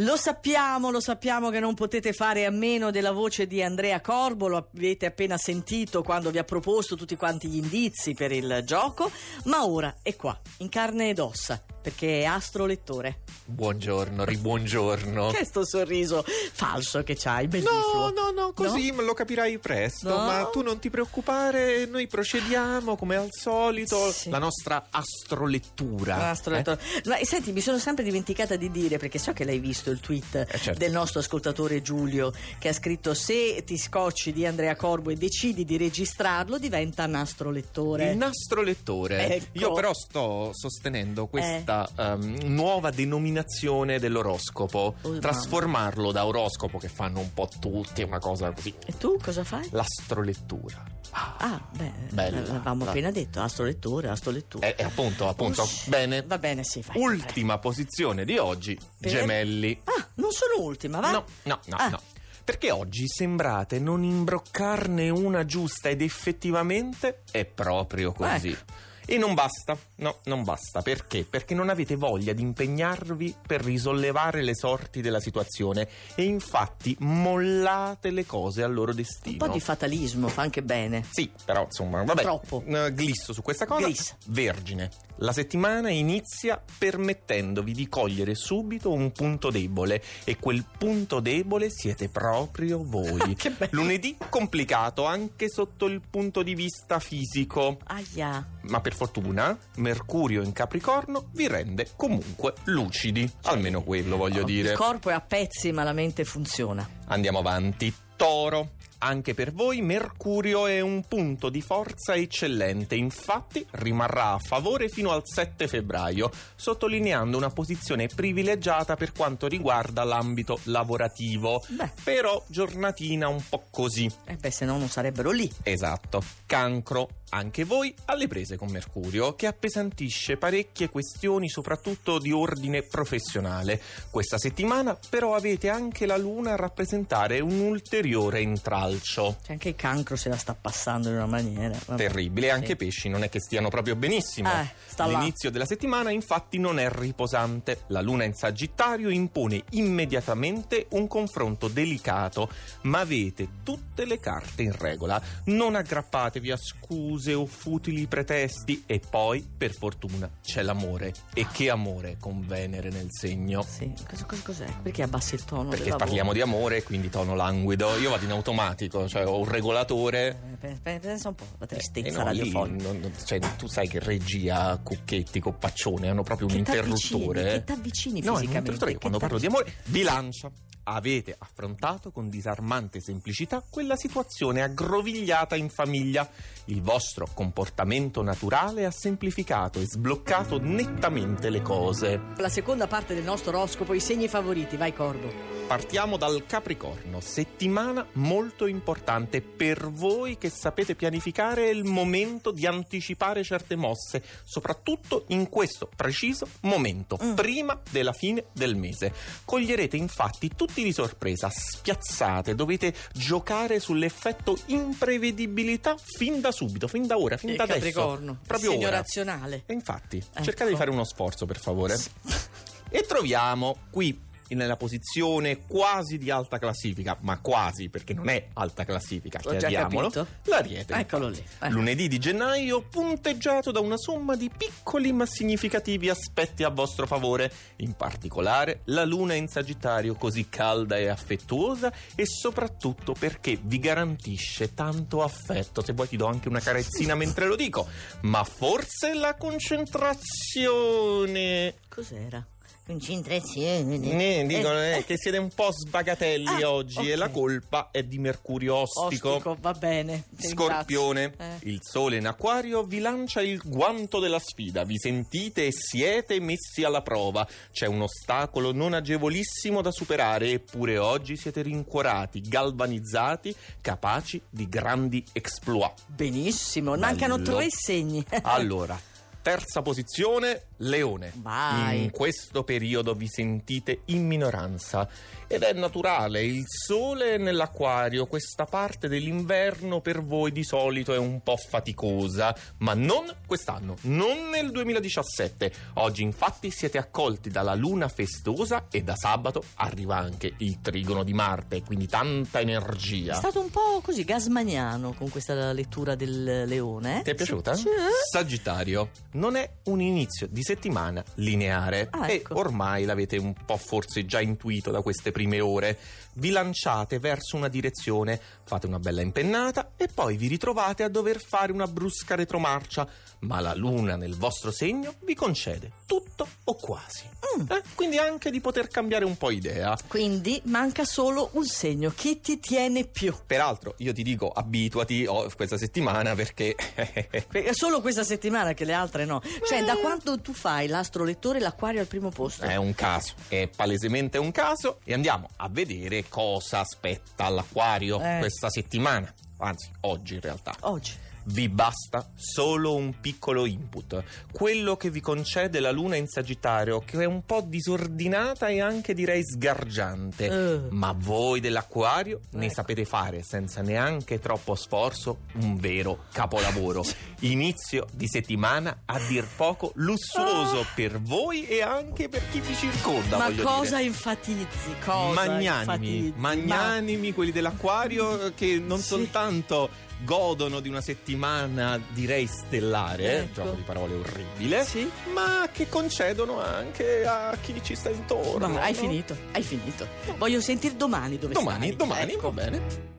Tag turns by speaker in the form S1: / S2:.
S1: Lo sappiamo, lo sappiamo che non potete fare a meno della voce di Andrea Corbo, lo avete appena sentito quando vi ha proposto tutti quanti gli indizi per il gioco, ma ora è qua, in carne ed ossa, perché è astrolettore.
S2: Buongiorno, ribuongiorno.
S1: Che sto sorriso falso che c'hai, bellissimo.
S2: No, no, no, così
S1: No?
S2: lo capirai presto,
S1: No?
S2: ma tu non ti preoccupare, noi procediamo come al solito,
S1: Sì.
S2: la nostra astrolettura.
S1: Astrolettore. Ma senti, mi sono sempre dimenticata di dire, perché so che l'hai visto il tweet
S2: Eh, certo.
S1: del nostro ascoltatore Giulio, che ha scritto: Se ti scocci di Andrea Corbo e decidi di registrarlo, diventa un astrolettore.
S2: Il nastro lettore.
S1: Ecco.
S2: Io però sto sostenendo questa ehm, nuova denominazione dell'oroscopo,
S1: Oh, mamma.
S2: trasformarlo da oroscopo che fanno un po' tutti, una cosa così.
S1: E tu cosa fai?
S2: L'astrolettura.
S1: Ah, beh,
S2: Bella.
S1: l'avevamo
S2: La-
S1: appena detto, astrolettore, astrolettura.
S2: E, e appunto, appunto.
S1: Ush.
S2: Bene.
S1: Va bene, sì, fai.
S2: Ultima posizione di oggi,
S1: Per-
S2: gemelli.
S1: Ah, non sono ultima, va?
S2: No, no, no,
S1: Ah.
S2: no. Perché oggi sembrate non imbroccarne una giusta ed effettivamente è proprio così.
S1: Ecco.
S2: E non basta, no, non basta. Perché? Perché non avete voglia di impegnarvi per risollevare le sorti della situazione e infatti mollate le cose al loro
S1: Un
S2: destino.
S1: po' di fatalismo fa anche bene.
S2: Sì, però insomma, vabbè.
S1: Troppo.
S2: eh, glisso su questa cosa.
S1: Gliss.
S2: Vergine. La settimana inizia permettendovi di cogliere subito un punto debole e quel punto debole siete proprio voi.
S1: Che bello.
S2: Lunedì complicato anche sotto il punto di vista fisico.
S1: Aia.
S2: Ma per fortuna, Mercurio in Capricorno vi rende comunque lucidi. Almeno quello voglio dire.
S1: Il corpo è a pezzi, ma la mente funziona.
S2: Andiamo avanti. Toro. Anche per voi Mercurio è un punto di forza eccellente, infatti rimarrà a favore fino al 7 febbraio, sottolineando una posizione privilegiata per quanto riguarda l'ambito lavorativo.
S1: Beh.
S2: Però giornatina un po' così.
S1: Eh beh, se no non sarebbero lì.
S2: Esatto. Cancro. Anche voi alle prese con Mercurio, che appesantisce parecchie questioni, soprattutto di ordine professionale. Questa settimana, però, avete anche la Luna a rappresentare un ulteriore intralcio.
S1: Cioè, anche il cancro se la sta passando in una maniera. vabbè.
S2: Terribile, anche
S1: Sì.
S2: i pesci non è che stiano proprio benissimo.
S1: Eh, sta là.
S2: L'inizio della settimana infatti non è riposante. La luna in Sagittario impone immediatamente un confronto delicato, ma avete tutte le carte in regola. Non aggrappatevi a scuse o futili pretesti e poi, per fortuna, c'è l'amore. E che amore con Venere nel segno.
S1: Sì, cos'è? Perché abbassi il tono
S2: Perché parliamo
S1: voce?
S2: di amore, quindi tono languido. Io vado in automatico, cioè ho un regolatore.
S1: Eh, pe- pe- Pensa un po', la
S2: Eh,
S1: tristezza
S2: no, lì
S1: radiofonica.
S2: non- non- cioè, tu sai che regia, Cucchetti, Coppaccione hanno proprio un
S1: Che t'avvicini,
S2: interruttore.
S1: che t'avvicini
S2: No, è un
S1: fisicamente,
S2: che quando parlo di amore, bilancia. Avete affrontato con disarmante semplicità quella situazione aggrovigliata in famiglia. Il vostro comportamento naturale ha semplificato e sbloccato nettamente le cose.
S1: La seconda parte del nostro oroscopo, i segni favoriti, vai Corbo.
S2: Partiamo dal Capricorno, settimana molto importante per voi che sapete pianificare è il momento di anticipare certe mosse, soprattutto in questo preciso momento,
S1: Mm.
S2: prima della fine del mese. Coglierete infatti tutti di sorpresa, spiazzate, dovete giocare sull'effetto imprevedibilità fin da subito, fin da ora, fin
S1: Il
S2: da adesso.
S1: Capricorno,
S2: Proprio
S1: segno
S2: ora.
S1: razionale.
S2: E infatti,
S1: Ecco.
S2: cercate di fare uno sforzo per favore. E troviamo qui nella posizione quasi di alta classifica, ma quasi perché non è alta classifica,
S1: già
S2: chiariamolo, l'Ariete.
S1: Eccolo lì. eh.
S2: Lunedì di gennaio punteggiato da una somma di piccoli ma significativi aspetti a vostro favore, in particolare la luna in Sagittario così calda e affettuosa e soprattutto perché vi garantisce tanto affetto, se vuoi ti do anche una carezzina mentre lo dico, ma forse la concentrazione
S1: Cos'era? Concentrazione.
S2: ne dicono
S1: Eh,
S2: eh, che siete un po' sbagatelli
S1: Ah,
S2: oggi e
S1: ok.
S2: la colpa è di Mercurio ostico.
S1: Ostico, va bene.
S2: Scorpione.
S1: Eh.
S2: il sole in acquario vi lancia il guanto della sfida, vi sentite e siete messi alla prova, c'è un ostacolo non agevolissimo da superare eppure oggi siete rincuorati, galvanizzati, capaci di grandi exploit.
S1: Benissimo, mancano
S2: Bello.
S1: tre segni.
S2: Allora, terza posizione, Leone.
S1: Vai.
S2: In questo periodo vi sentite in minoranza ed è naturale, il sole è nell'acquario, questa parte dell'inverno per voi di solito è un po' faticosa, ma non quest'anno, non nel 2017. Oggi infatti siete accolti dalla luna festosa e da sabato arriva anche il trigono di Marte, quindi tanta
S1: È
S2: energia.
S1: stato un po' così gasmaniano con questa lettura del leone.
S2: Ti è piaciuta?
S1: Sì.
S2: Sagittario, non è un inizio di settimana lineare
S1: Ah,
S2: e
S1: ecco.
S2: ormai l'avete un po' forse già intuito da queste prime ore. Vi lanciate verso una direzione, fate una bella impennata e poi vi ritrovate a dover fare una brusca retromarcia, ma la luna nel vostro segno vi concede tutto o quasi.
S1: Mm.
S2: Eh, Quindi anche di poter cambiare un po' idea.
S1: Quindi manca solo un segno. Chi ti tiene più?
S2: Peraltro io ti dico abituati oh, questa settimana perché
S1: È solo questa settimana che le altre no. Cioè,
S2: Eh.
S1: da quando tu fai l'astrolettore, l'acquario al primo posto?
S2: È un caso, è palesemente un caso e andiamo a vedere cosa aspetta all'acquario
S1: Eh.
S2: questa settimana, anzi oggi in realtà.
S1: Oggi.
S2: Vi basta solo un piccolo input, quello che vi concede la luna in Sagittario, che è un po' disordinata e anche direi sgargiante.
S1: Eh.
S2: Ma voi dell'acquario ne
S1: Ecco.
S2: sapete fare senza neanche troppo sforzo un vero capolavoro. Inizio di settimana a dir poco lussuoso per voi e anche per chi vi circonda.
S1: Ma cosa
S2: dire.
S1: enfatizzi? Cosa
S2: Magnanimi,
S1: enfatizzi?
S2: magnanimi quelli dell'acquario eh, che non
S1: Sì.
S2: soltanto godono di una settimana direi stellare,
S1: Ecco.
S2: gioco di parole orribile,
S1: Sì.
S2: ma che concedono anche a chi ci sta intorno.
S1: Ma hai
S2: no?
S1: finito, hai finito. Voglio sentire domani dove
S2: Domani,
S1: stai.
S2: domani,
S1: Ecco.
S2: va bene.